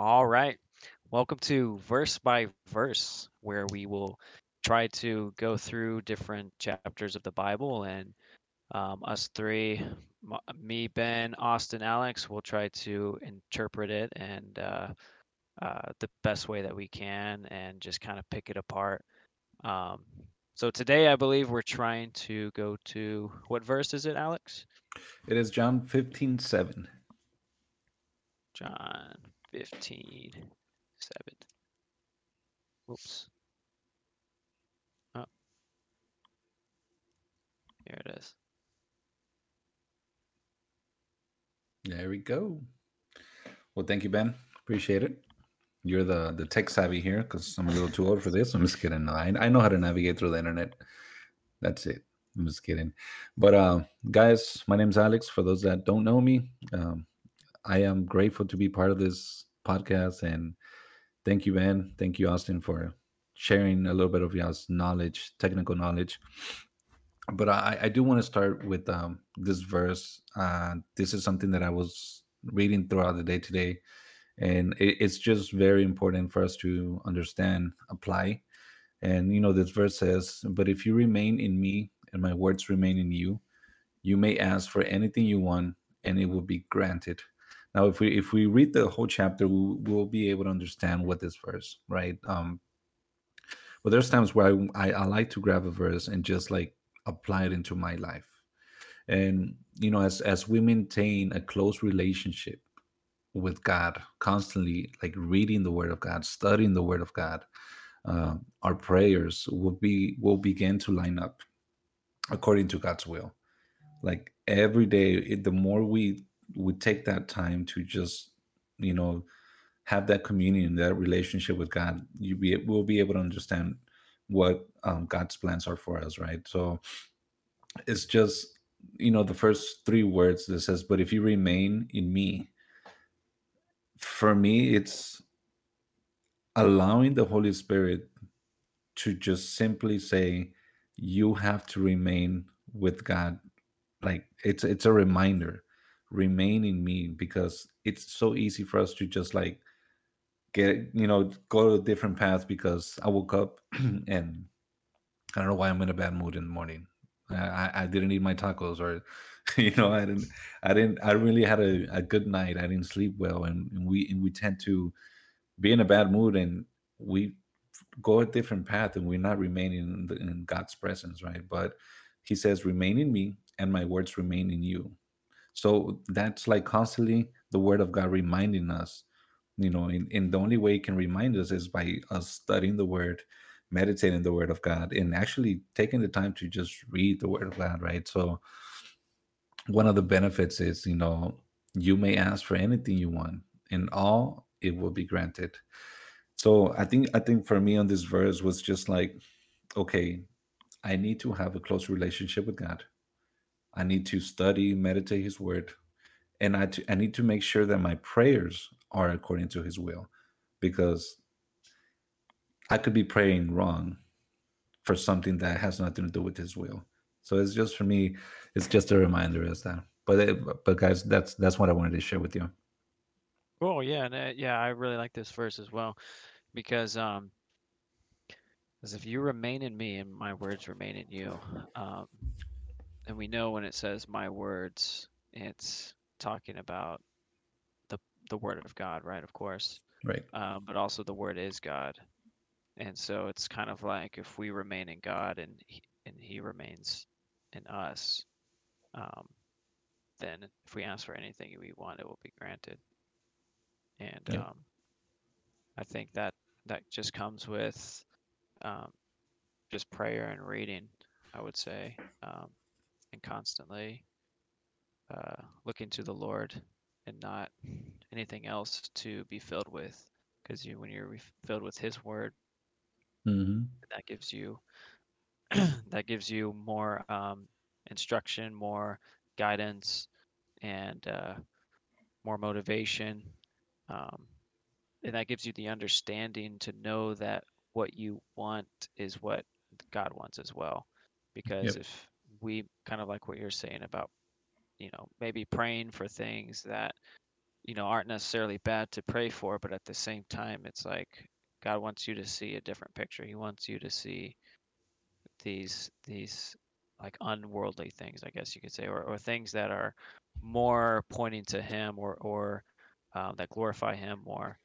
All right. Welcome to Verse by Verse, where we will try to go through different chapters of the Bible and um, us three, m- me, Ben, Austin, Alex, will try to interpret it and uh, uh, the best way that we can and just kind of pick it apart. Um, so today, I believe we're trying to go to what verse is it, Alex? It is John 15 7. John 15, 7. Whoops. Oh. Here it is. There we go. Well, thank you, Ben. Appreciate it. You're the, the tech savvy here because I'm a little too old for this. I'm just kidding. No, I, I know how to navigate through the internet. That's it. I'm just kidding. But uh, guys, my name's Alex. For those that don't know me, um, I am grateful to be part of this podcast. And thank you, Ben. Thank you, Austin, for sharing a little bit of y'all's knowledge, technical knowledge. But I, I do want to start with um, this verse. Uh, this is something that I was reading throughout the day today. And it, it's just very important for us to understand, apply. And, you know, this verse says, But if you remain in me and my words remain in you, you may ask for anything you want and it will be granted. Now, if we if we read the whole chapter, we'll, we'll be able to understand what this verse, right? Um, but there's times where I, I, I like to grab a verse and just like apply it into my life. And you know, as as we maintain a close relationship with God, constantly like reading the Word of God, studying the Word of God, uh, our prayers will be will begin to line up according to God's will. Like every day, it, the more we we take that time to just you know have that communion, that relationship with God, you be will be able to understand what um, God's plans are for us, right? So it's just you know the first three words that says, "But if you remain in me," for me, it's allowing the Holy Spirit to just simply say, "You have to remain with God." Like it's it's a reminder, remain in me, because it's so easy for us to just like get you know go to a different path because I woke up and I don't know why I'm in a bad mood in the morning. I, I, didn't eat my tacos or you know I didn't I didn't I really had a, a good night. I didn't sleep well and, and we and we tend to be in a bad mood and we go a different path and we're not remaining in, the, in God's presence, right? But he says, remain in me and my words remain in you. So that's like constantly the word of God reminding us you know and, in the only way it can remind us is by us studying the word meditating the word of god and actually taking the time to just read the word of god right? So one of the benefits is you know you may ask for anything you want and all it will be granted. So i think i think for me on this verse was just like okay i need to have a close relationship with god i need to study meditate his word and I, need to make sure that my prayers are according to his will because I could be praying wrong for something that has nothing to do with his will. So it's just for me, it's just a reminder as that. But it, but guys, that's that's what I wanted to share with you. Cool. Yeah. And, uh, yeah, I really like this verse as well because um, as if you remain in me and my words remain in you, um, and we know when it says my words, it's talking about the the word of God, right? Of course, Right. um, but also the word is God, and so it's kind of like if we remain in God and he, and He remains in us, um, then if we ask for anything we want, it will be granted. And Yep. um, I think that that just comes with um, just prayer and reading. I would say, um, and constantly uh, looking to the Lord and not anything else to be filled with. Because you, when you're filled with His Word, hmm that gives you that gives you more um, instruction, more guidance, and uh, more motivation, um, and that gives you the understanding to know that what you want is what God wants as well. Because Yep. if we kind of like what you're saying about you know maybe praying for things that you know, aren't necessarily bad to pray for, but at the same time, it's like God wants you to see a different picture. He wants you to see these these like unworldly things, I guess you could say, or, or things that are more pointing to Him or or um, that glorify Him more.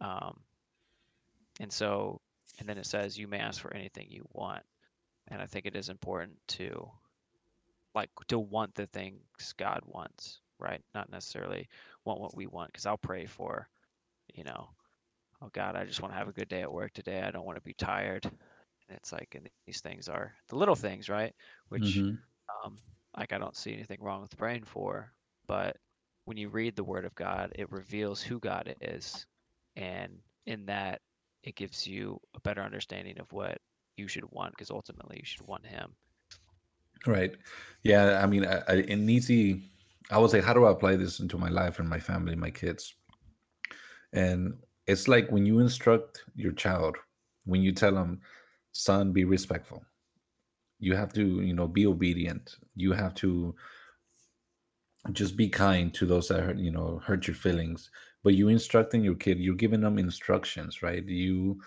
Um, and so, and then it says, "You may ask for anything you want." And I think it is important to like to want the things God wants, right? Not necessarily want what we want. Because I'll pray for, you know, oh God, I just want to have a good day at work today. I don't want to be tired. And it's like, and these things are the little things, right? Which, hmm um, like, I don't see anything wrong with praying for. But when you read the Word of God, it reveals who God is, and in that, it gives you a better understanding of what you should want. Because ultimately, you should want Him. Right. Yeah. I mean, I, I, in easy, I was like, how do I apply this into my life and my family, my kids? And it's like when you instruct your child, when you tell them, son, be respectful. You have to, you know, be obedient. You have to just be kind to those that hurt, you know, hurt your feelings. But you instructing your kid, you're giving them instructions, right? You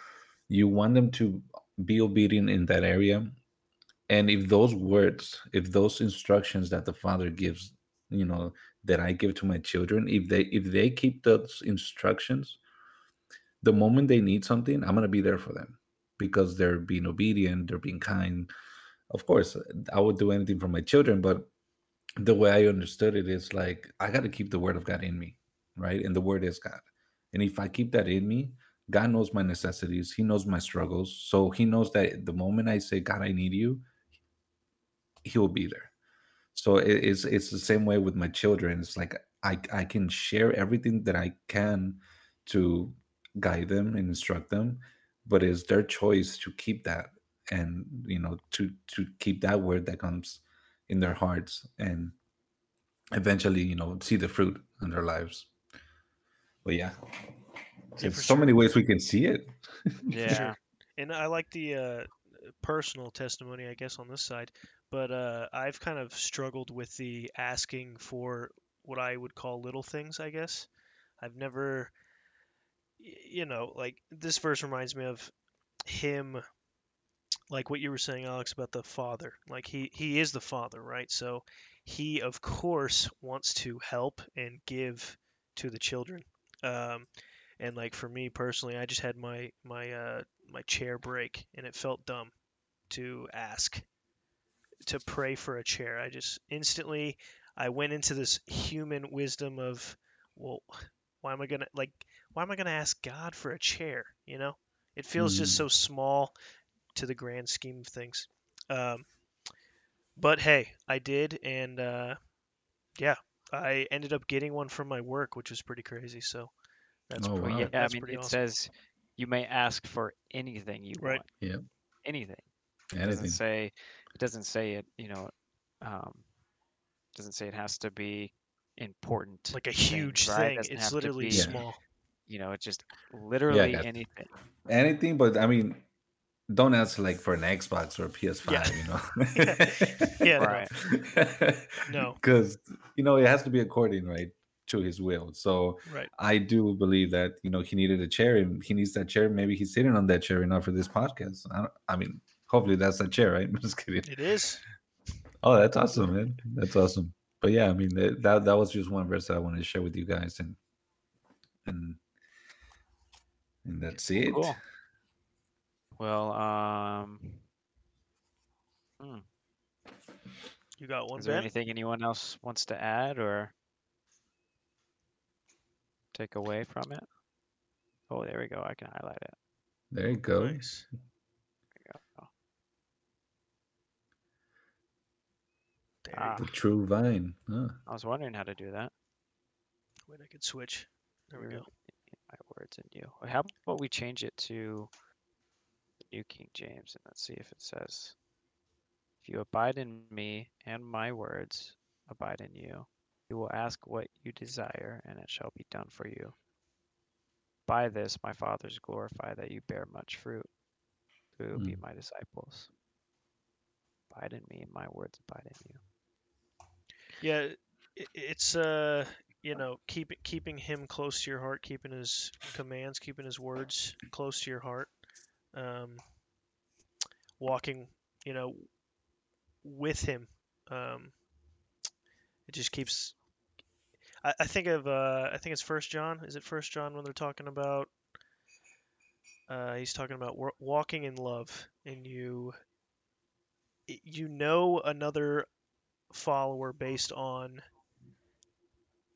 you want them to be obedient in that area and if those words if those instructions that the father gives you know that i give to my children if they if they keep those instructions the moment they need something i'm going to be there for them because they're being obedient they're being kind. Of course i would do anything for my children but the way i understood it is like i got to keep the word of god in me right? And the word is god. And if i keep that in me god knows my necessities he knows my struggles. So he knows that the moment i say god i need you he will be there so it, it's it's the same way with my children it's like i i can share everything that i can to guide them and instruct them but it's their choice to keep that and you know to to keep that word that comes in their hearts and eventually you know see the fruit in their lives but yeah Yeah, there's so sure. many ways we can see it Yeah. Sure. And I like the uh, personal testimony, I guess, on this side. But uh, I've kind of struggled with the asking for what I would call little things, I guess. I've never, you know, like this verse reminds me of him, like what you were saying, Alex, about the father. Like he he is the father, right? So he, of course, wants to help and give to the children. Um, and like for me personally, I just had my my uh, my chair break, and it felt dumb to ask to pray for a chair. I just instantly I went into this human wisdom of, well, why am I gonna like why am I gonna ask God for a chair? You know, it feels just Mm. so small to the grand scheme of things. Um, but hey, I did, and uh, yeah, I ended up getting one from my work, which was pretty crazy. So that's oh Well, wow yeah, that, I that's mean, pretty it awesome. says you may ask for anything you Right. want. Yeah. Anything. It doesn't anything say it doesn't say it, you know, um, doesn't say it has to be important Like a things, huge right? It thing. doesn't It's literally be, small. you know, it's just literally guys anything. anything but i mean don't ask like for an xbox or a ps5 Yeah. you know Yeah. No. Right. No. because you know it has to be according right to his will so Right. i do believe that you know he needed a chair and he needs that chair maybe he's sitting on that chair enough for this podcast i, don't, I mean hopefully that's that chair right i'm just kidding It is. oh that's awesome man that's awesome but yeah i mean that that, that was just one verse that i wanted to share with you guys and and and that's it cool. Well, um, hmm, You got one, is there Ben? anything anyone else wants to add or take away from it? Oh, there we go. I can highlight it. there you go Nice. There we go. There Ah, the true vine huh. I was wondering how to do that. Wait, I could switch. There we go. My words in you. Well, How about we change it to the New King James and let's see if it says, If you abide in me and my words abide in you, you will ask what you desire and it shall be done for you. By this my Father is glorified that you bear much fruit. Who will be Mm. my disciples. Abide in me and my words abide in you. Yeah, it's uh you know, keep keeping him close to your heart, keeping his commands, keeping his words close to your heart, um, walking, you know, with him. Um, it just keeps. I, I think of uh, I think it's First John. Is it First John when they're talking about? Uh, he's talking about walking in love, and you. You know another follower based on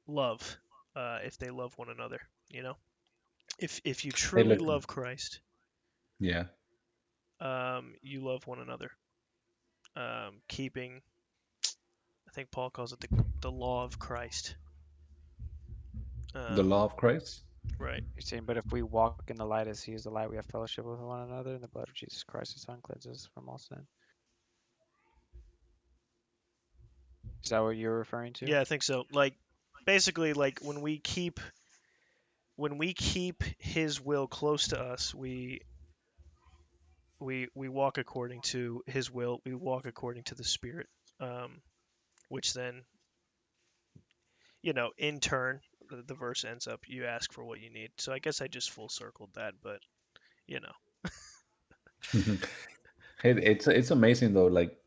love uh, if they love one another you know if if you truly look- love christ Yeah. um, you love one another um, keeping i think paul calls it the, the law of christ um, the law of Christ. right You're saying, but if we walk in the light as he is the light, we have fellowship with one another, and the blood of Jesus Christ, his son, cleanses us from all sin. Is that what you're referring to? yeah i think so like basically like when we keep when we keep his will close to us we we we walk according to his will we walk according to the spirit um, which then you know in turn the, the verse ends up you ask for what you need so i guess i just full circled that but you know it, it's it's amazing though. Like, it-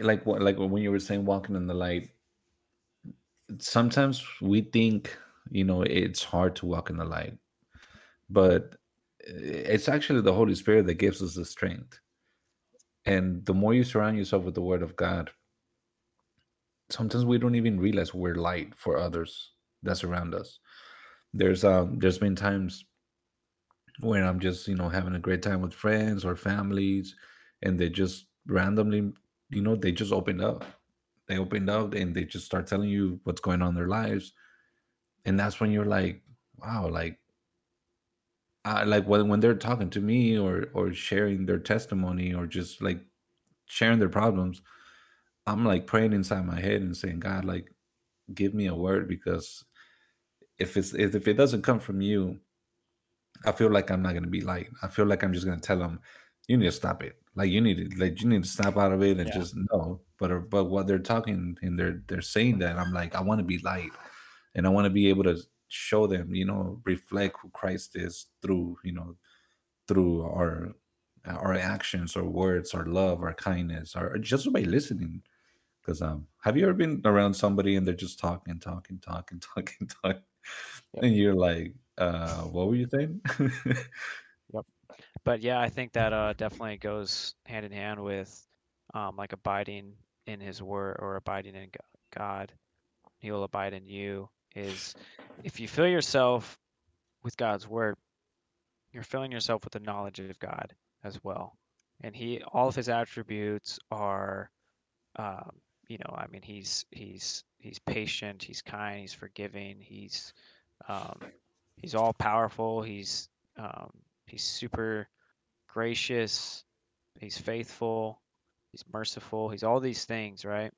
like what like when you were saying walking in the light. Sometimes we think you know it's hard to walk in the light, but it's actually the Holy Spirit that gives us the strength. And the more you surround yourself with the Word of God, sometimes we don't even realize we're light for others that surround us. There's um there's been times when I'm just, you know, having a great time with friends or families, and they just randomly, you know, they just opened up. They opened up and they just start telling you what's going on in their lives. And that's when you're like, wow, like I like when when they're talking to me or or sharing their testimony or just like sharing their problems, I'm like praying inside my head and saying, God, like, give me a word because if it's if, it doesn't come from you, I feel like I'm not gonna be light. I feel like I'm just gonna tell them, you need to stop it. Like you need to like you need to snap out of it and Yeah. just no. But but what they're talking and they're they're saying that I'm like I want to be light, and I want to be able to show them, you know, reflect who Christ is through you know through our our actions, our words, our love, our kindness, or just by listening. Because um, have you ever been around somebody and they're just talking, talking, talking, talking, talking, and you're like, uh, what were you saying? But yeah, I think that uh, definitely goes hand in hand with um, like abiding in His Word or abiding in God. He will abide in you. Is if you fill yourself with God's Word, you're filling yourself with the knowledge of God as well. And He, all of His attributes are, um, you know, I mean, He's He's He's patient, He's kind, He's forgiving, He's um, He's all powerful. He's um, He's super gracious, he's faithful, he's merciful, he's all these things, right?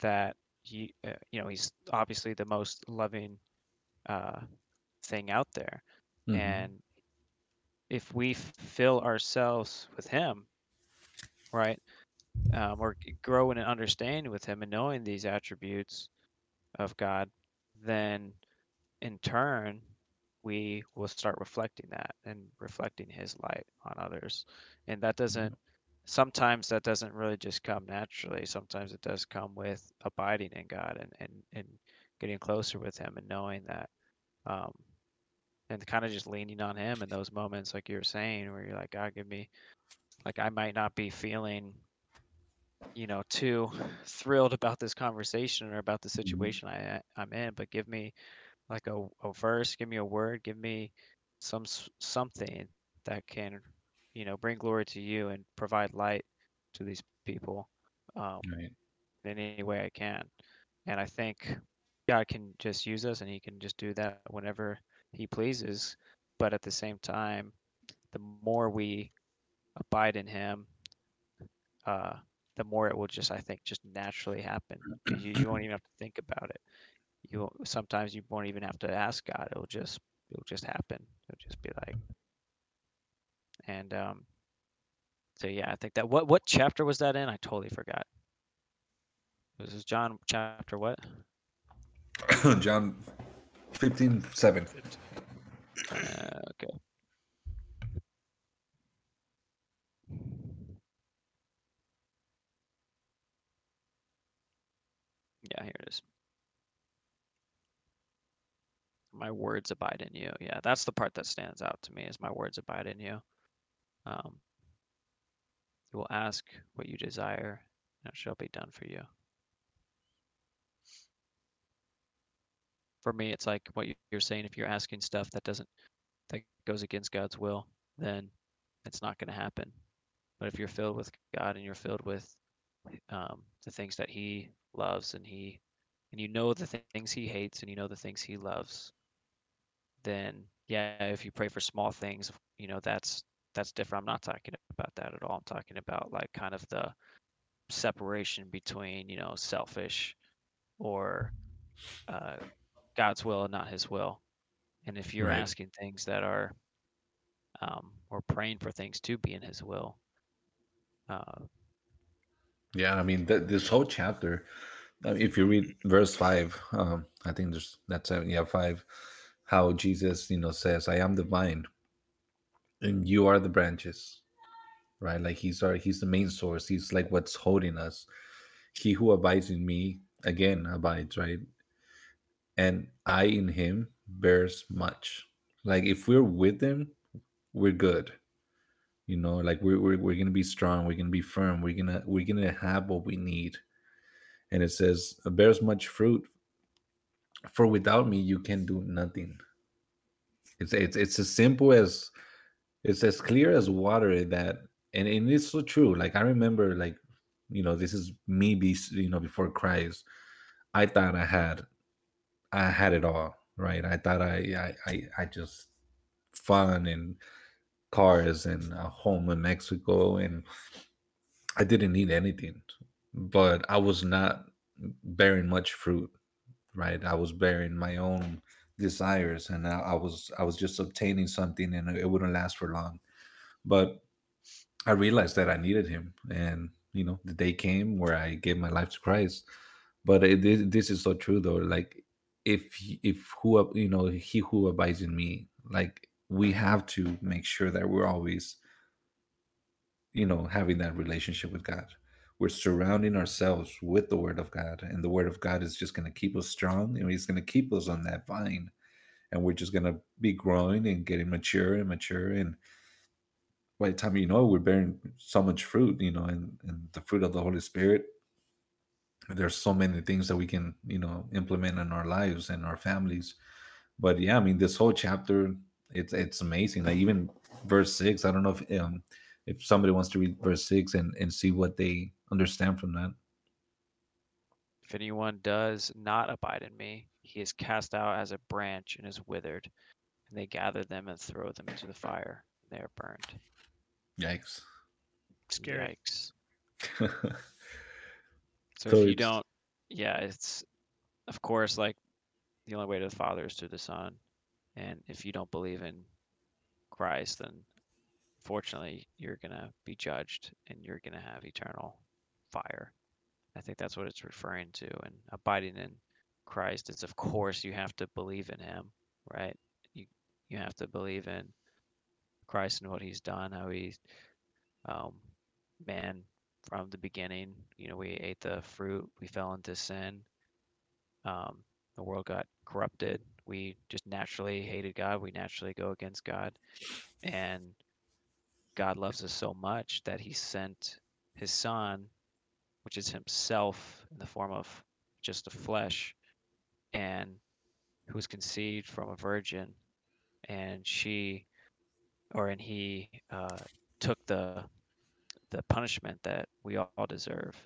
That he, uh, you know, he's obviously the most loving uh, thing out there. Mhm. And if we fill ourselves with him, right, um, or grow in an understanding with him and knowing these attributes of God, then in turn, we will start reflecting that and reflecting his light on others. And that doesn't, sometimes that doesn't really just come naturally. Sometimes it does come with abiding in God and, and, and getting closer with him and knowing that, um, and kind of just leaning on him in those moments, like you were saying, where you're like, God, give me, like, I might not be feeling, you know, too thrilled about this conversation or about the situation I, I'm in, but give me like a, a verse, give me a word, give me some something that can, you know, bring glory to you and provide light to these people um, Right. in any way I can. And I think God can just use us and He can just do that whenever He pleases. But at the same time, the more we abide in Him, uh, the more it will just, I think, just naturally happen. You, you won't even have to think about it you sometimes you won't even have to ask God. It'll just it'll just happen. It'll just be like and um so yeah, I think that what what chapter was that in? I totally forgot. This is John chapter what? John 15, 7. Uh, okay. Yeah, here it is. My words abide in you. Yeah, that's the part that stands out to me is my words abide in you. Um, you will ask what you desire, and it shall be done for you. For me, it's like what you- you're saying. If you're asking stuff that doesn't that goes against God's will, then it's not going to happen. But if you're filled with God and you're filled with um, the things that He loves and He and you know the things He hates and you know the things He loves, then yeah, if you pray for small things, you know that's that's different. I'm not talking about that at all. I'm talking about like kind of the separation between you know selfish or uh, God's will and not His will. And if you're Right. asking things that are um, or praying for things to be in His will, uh, Yeah, I mean, th- this whole chapter, uh, if you read verse 5, um, I think there's that's seven, yeah, 5, how Jesus, you know, says, I am the vine and you are the branches, right? Like he's our, he's the main source. He's like what's holding us. He who abides in me, again, abides, right? And I in him bears much. Like if we're with him, we're good. You know, like we're, we're, we're gonna be strong, we're gonna be firm, we're gonna we're gonna have what we need. And it says, bears much fruit, for without me you can do nothing. It's it's it's as simple as it's as clear as water that and, and it's so true. Like I remember like you know, this is me be you know, before Christ. I thought I had I had it all, right? I thought I I I, I just fun and cars and a home in Mexico and I didn't need anything. But I was not bearing much fruit, right? I was bearing my own desires and I, I was I was just obtaining something and it wouldn't last for long. But I realized that I needed him and you know, the day came where I gave my life to Christ but it, this is so true though like if if who you know he who abides in me like we have to make sure that we're always you know having that relationship with god we're surrounding ourselves with the word of god and the word of god is just going to keep us strong and he's going to keep us on that vine and we're just going to be growing and getting mature and mature and by the time you know we're bearing so much fruit you know and, and the fruit of the holy spirit. There's so many things that we can you know implement in our lives and our families but yeah i mean this whole chapter it's it's amazing like even verse six i don't know if um if somebody wants to read verse six and and see what they understand from that if anyone does not abide in me, he is cast out as a branch and is withered, and they gather them and throw them into the fire, and they are burned. yikes Scary. Yikes. So, So if you it's- don't, yeah, it's of course like the only way to the Father is through the Son, and if you don't believe in Christ, then fortunately you're gonna be judged and you're gonna have eternal fire. I think that's what it's referring to. And abiding in Christ is, of course, you have to believe in Him, right? You you have to believe in Christ and what He's done, how He, um, man, from the beginning, you know, we ate the fruit, we fell into sin, um, the world got corrupted. We just naturally hated God. We naturally go against God, and God loves us so much that He sent His Son, which is Himself in the form of just a flesh, and who was conceived from a virgin, and she, or and He uh, took the the punishment that we all deserve.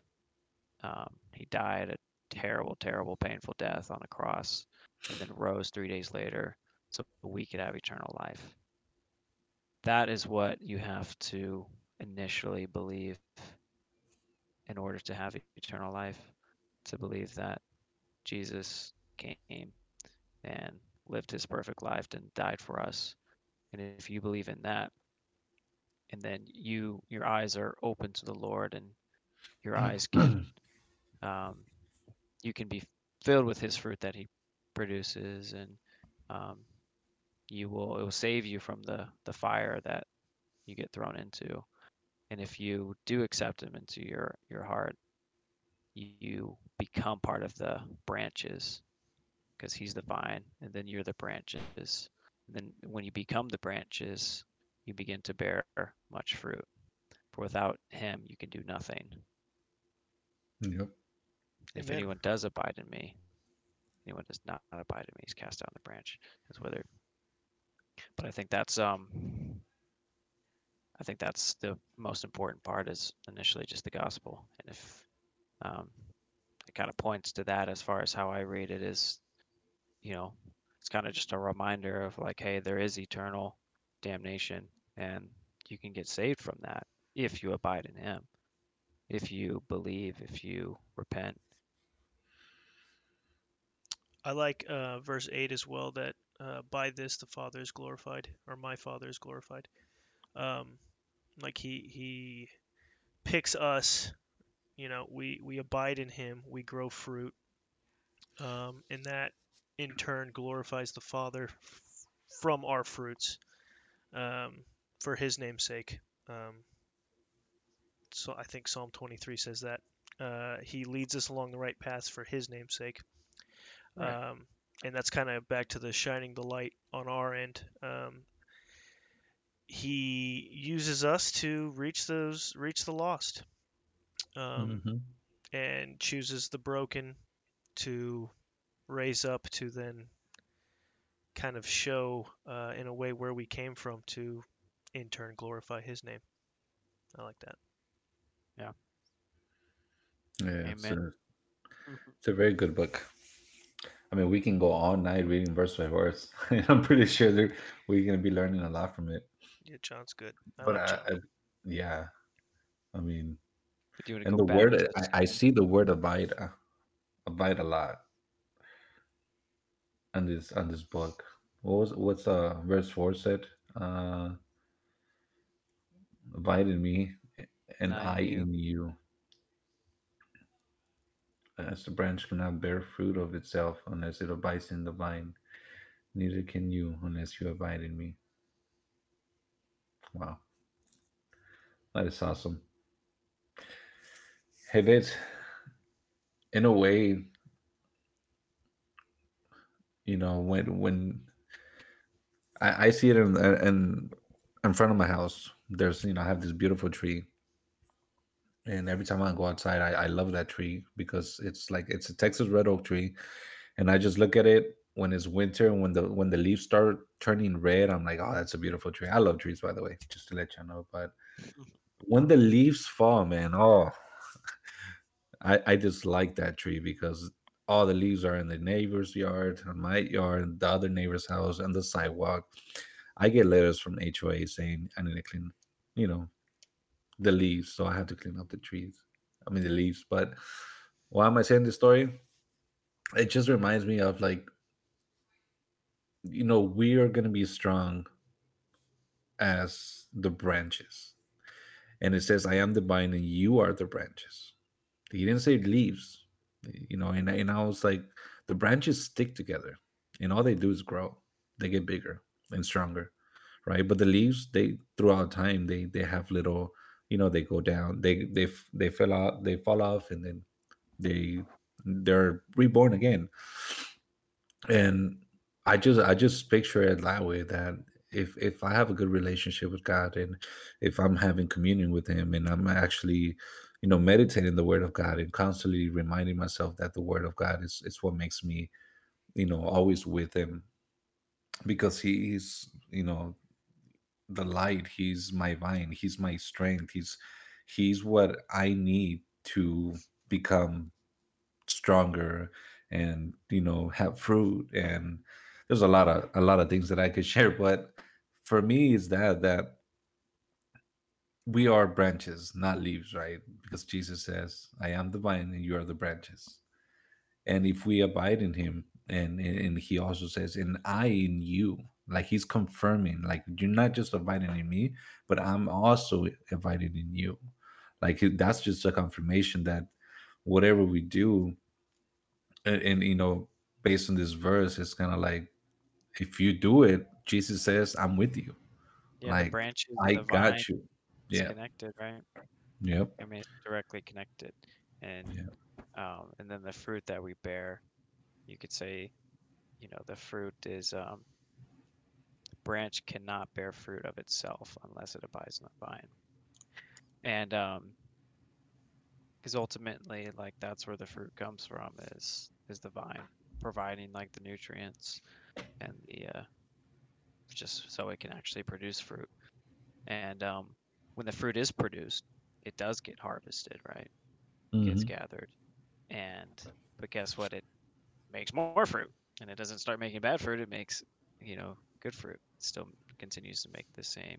Um, he died a terrible, terrible, painful death on a cross, and then rose three days later so we could have eternal life. That is what you have to initially believe in order to have eternal life, to believe that Jesus came and lived his perfect life and died for us. And if you believe in that, and then you your eyes are open to the Lord and your eyes can um, you can be filled with his fruit that he produces, and um, you will it will save you from the the fire that you get thrown into. And if you do accept Him into your your heart, you become part of the branches because He's the vine, and then you're the branches. And then when you become the branches, you begin to bear much fruit. For without Him, you can do nothing. Yep. If Amen. anyone does abide in me, anyone does not abide in me he's cast down the branch, is withered. But I think that's um I think that's the most important part is initially just the gospel. And if um it kind of points to that as far as how I read it is, you know, it's kind of just a reminder of like, hey, there is eternal damnation and you can get saved from that if you abide in him. If you believe, if you repent, I like uh, verse 8 as well that uh, by this the Father is glorified, or my Father is glorified. Um, like he he picks us, you know, we, we abide in him, we grow fruit, um, and that in turn glorifies the Father f- from our fruits um, for his name's sake. Um, so I think Psalm 23 says that. Uh, he leads us along the right paths for his name's sake. Right. Um, and that's kind of back to the shining the light on our end. Um, he uses us to reach those, reach the lost, um, Mhm. and chooses the broken to raise up to then kind of show uh, in a way where we came from to in turn glorify his name. I like that. Yeah, it's a, Amen. it's a very good book. I mean, we can go all night reading verse by verse. I'm pretty sure we're going to be learning a lot from it. Yeah, John's good. I But like John. I, yeah, I mean, But do you and go the back word I, I see the word abide, uh, abide a lot on this on this book. What was what's uh verse four said? Uh, abide in me, and I in I you. in you. As the branch cannot bear fruit of itself unless it abides in the vine, neither can you unless you abide in me. Wow, that is awesome. Hey, Bit, in a way, you know, when when I, I see it in, in in front of my house, there's you know I have this beautiful tree, and every time I go outside, I, I love that tree because it's like it's a Texas red oak tree, and I just look at it when it's winter and when the when the leaves start turning red, I'm like, oh, that's a beautiful tree. I love trees, by the way, just to let you know. But when the leaves fall, man, oh, I I just like that tree because all the leaves are in the neighbor's yard, on my yard, the other neighbor's house, and the sidewalk. I get letters from HOA saying I need to clean, you know, the leaves, so I have to clean up the trees. I mean the leaves. But why am I saying this story? It just reminds me of like, you know, we are gonna be strong as the branches. And it says, I am the vine and you are the branches. He didn't say leaves, you know, and, and I was like, the branches stick together and all they do is grow. They get bigger and stronger, right? But the leaves, they throughout time, they they have little, you know, they go down, they they they fell out, they fall off, and then they they're reborn again. And I just I just picture it that way that if if I have a good relationship with God and if I'm having communion with Him and I'm actually, you know, meditating the Word of God and constantly reminding myself that the Word of God is is what makes me, you know, always with Him because He's, you know, the light. He's my vine. He's my strength. He's He's what I need to become stronger and you know have fruit and there's a lot of a lot of things that i could share but for me is that that we are branches not leaves right? Because jesus says i am the vine and you are the branches. And if we abide in him and and he also says and i in you like he's confirming like you're not just abiding in me but i'm also abiding in you. Like that's just a confirmation that whatever we do and, and you know based on this verse, it's kind of like if you do it, Jesus says, "I'm with you." Yeah, the Like branches I got you. Yeah. connected, right? Yep. I mean, it's directly connected, and um, and then the fruit that we bear, you could say, you know, the fruit is um, branch cannot bear fruit of itself unless it abides in the vine, and um, because ultimately, like that's where the fruit comes from is is the vine providing like the nutrients and the uh, just so it can actually produce fruit, and um, when the fruit is produced, it does get harvested, right? gets Mhm. gathered and but guess what it makes more fruit and it doesn't start making bad fruit it makes you know good fruit it still continues to make the same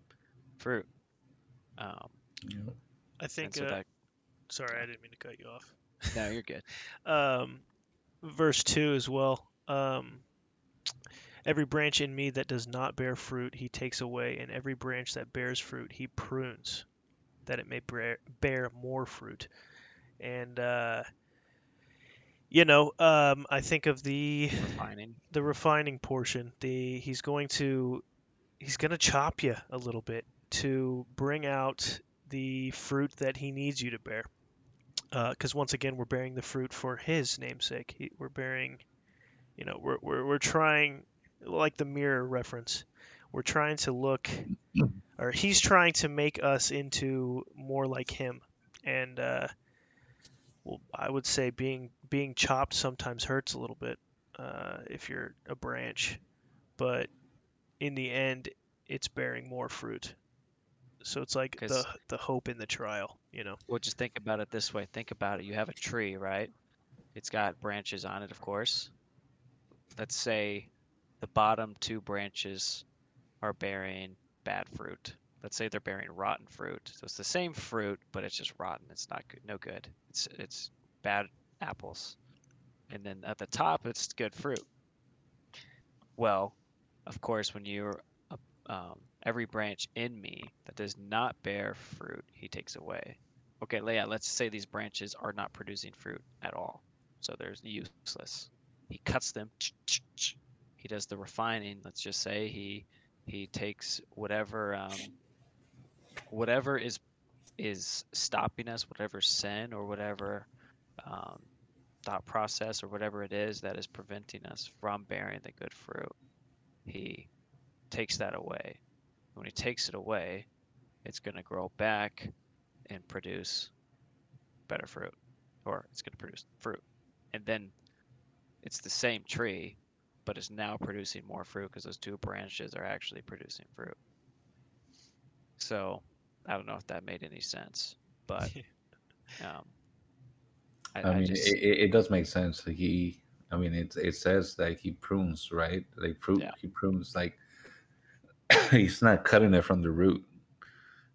fruit um Yep. I think. so Uh, that sorry. I didn't mean to cut you off. no you're good um, verse 2 as well. Um, every branch in me that does not bear fruit, he takes away, and every branch that bears fruit, he prunes, that it may bear, bear more fruit. And, uh, you know, um, I think of the refining the refining portion. The he's going to he's going to chop you a little bit to bring out the fruit that he needs you to bear. Because once again, we're bearing the fruit for his namesake. He, we're bearing, you know, we're, we're, we're trying, like the mirror reference, we're trying to look, or he's trying to make us into more like him. And, uh, well, I would say being being chopped sometimes hurts a little bit uh, if you're a branch, but in the end, it's bearing more fruit. So it's like the the hope in the trial, you know. well just think about it this way think about it you have a tree right it's got branches on it of course let's say the bottom two branches are bearing bad fruit. Let's say they're bearing rotten fruit. So it's the same fruit, but it's just rotten. It's not good, no good. It's it's bad apples. And then at the top, it's good fruit. Well, of course, when you're um, every branch in me that does not bear fruit, he takes away. Okay, Leia, let's say these branches are not producing fruit at all, so they're useless. He cuts them. He does the refining. Let's just say he he takes whatever um, whatever is is stopping us, whatever sin or whatever um, thought process or whatever it is that is preventing us from bearing the good fruit. He takes that away. When he takes it away, it's going to grow back and produce better fruit, or it's going to produce fruit. And then it's the same tree, but it's now producing more fruit because those two branches are actually producing fruit. So I don't know if that made any sense, but um, I, I I mean, just it, it, it does make sense. He, I mean, it it says that he prunes, right? Like fruit, Yeah. he prunes. Like he's not cutting it from the root.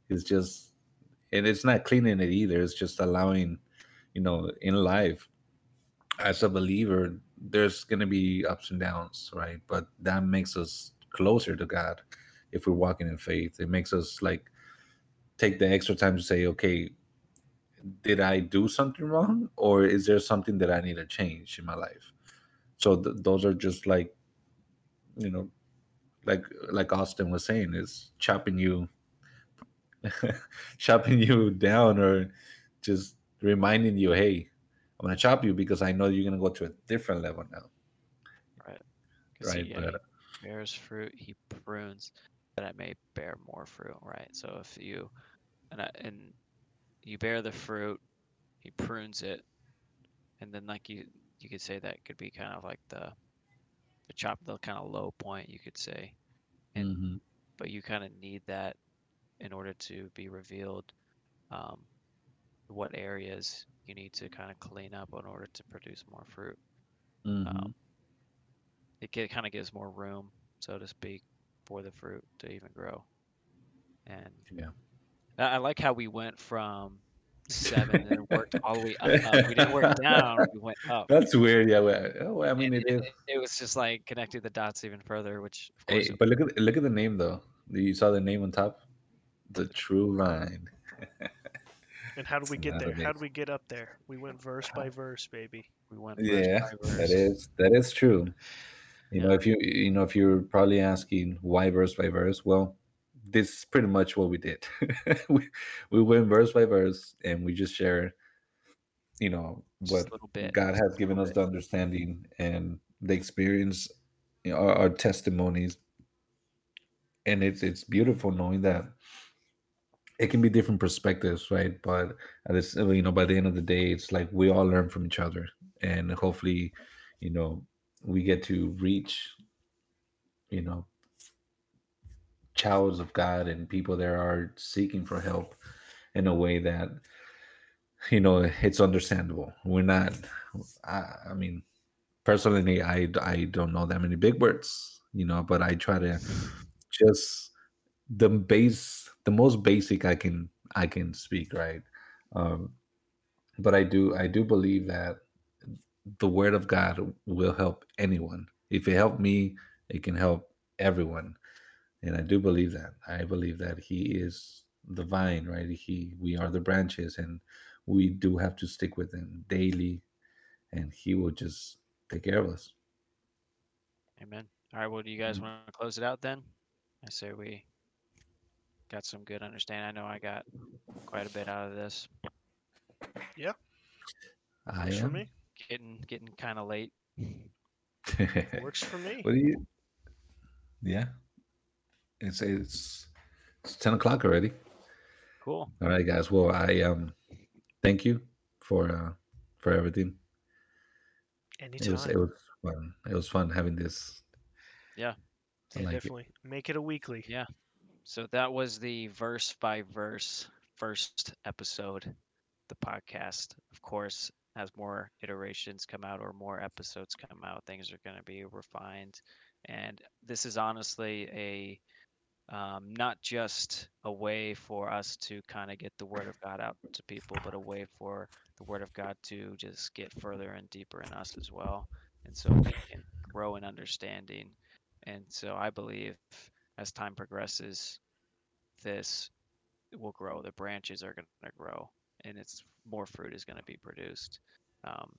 It's just, and it's not cleaning it either. It's just allowing, you know, in life, as a believer, there's gonna be ups and downs, right? But that makes us closer to God if we're walking in faith. It makes us like take the extra time to say, okay, did I do something wrong, or is there something that I need to change in my life? So th- those are just like, you know, like like Austin was saying, is chopping you, chopping you down, or just reminding you, hey, I'm gonna chop you because I know you're gonna go to a different level now, right. right? he, But bears fruit, he prunes that it may bear more fruit, right? So if you and I, and you bear the fruit, he prunes it, and then like you you could say that could be kind of like the the chop the kind of low point you could say, and mhm. but you kind of need that in order to be revealed um, what areas you need to kind of clean up in order to produce more fruit. Mhm. Um, it kind of gives more room, so to speak, for the fruit to even grow. And Yeah. I, I like how we went from seven and worked all the way up. up. We didn't work down; we went up. That's weird. Yeah. Well, oh, I mean, it is. it, it was just like connecting the dots even further, which of course Hey, but look at look at the name though. You saw the name on top, the The True Vine. And how do we get there? How do we get up there? We went verse by verse, baby. We went verse Yeah, by verse. that is that is true. You know, if you you know if you're probably asking why verse by verse, well, this is pretty much what we did. we we went verse by verse, and we just share, you know, what a little bit. God just has given us bit. the understanding and the experience, you know, our, our testimonies, and it's it's beautiful knowing that it can be different perspectives, right? But at this, uh, you know, by the end of the day, it's like we all learn from each other, and hopefully, you know, we get to reach, you know, childs of God and people that are seeking for help in a way that, you know, it's understandable. We're not. I, I mean, personally, I I don't know that many big words, you know, but I try to just the base the most basic i can i can speak right um but i do i do believe that the word of god will help anyone if it helped me it can help everyone and i do believe that i believe that he is the vine right he we are the branches and we do have to stick with him daily and he will just take care of us Amen. All right. Well, do you guys Mm. want to close it out then? I say we got some good understanding. I know I got quite a bit out of this. Yeah. i Works for am me. Getting getting kind of late. Works for me. What do you? Yeah, it's it's it's ten o'clock already. Cool. All right, guys. Well, I um thank you for uh for everything. It was Anytime. it was fun. It was fun having this. Yeah. I Yeah, like it. definitely. Make it a weekly. Yeah. So that was the verse by verse first episode, the podcast. Of course, as more iterations come out or more episodes come out, things are going to be refined. And this is honestly a um, not just a way for us to kind of get the word of God out to people, but a way for the word of God to just get further and deeper in us as well. And so we can grow in understanding. And so I believe as time progresses, this will grow. The branches are going to grow, and it's more fruit is going to be produced um,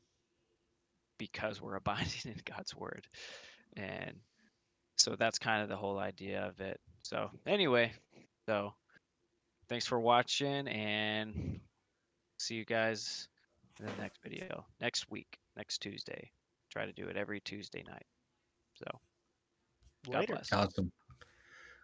because we're abiding in God's word. And so that's kind of the whole idea of it. So anyway, so thanks for watching, and see you guys in the next video next week, next Tuesday. Try to do it every Tuesday night. So God Later. bless. Awesome.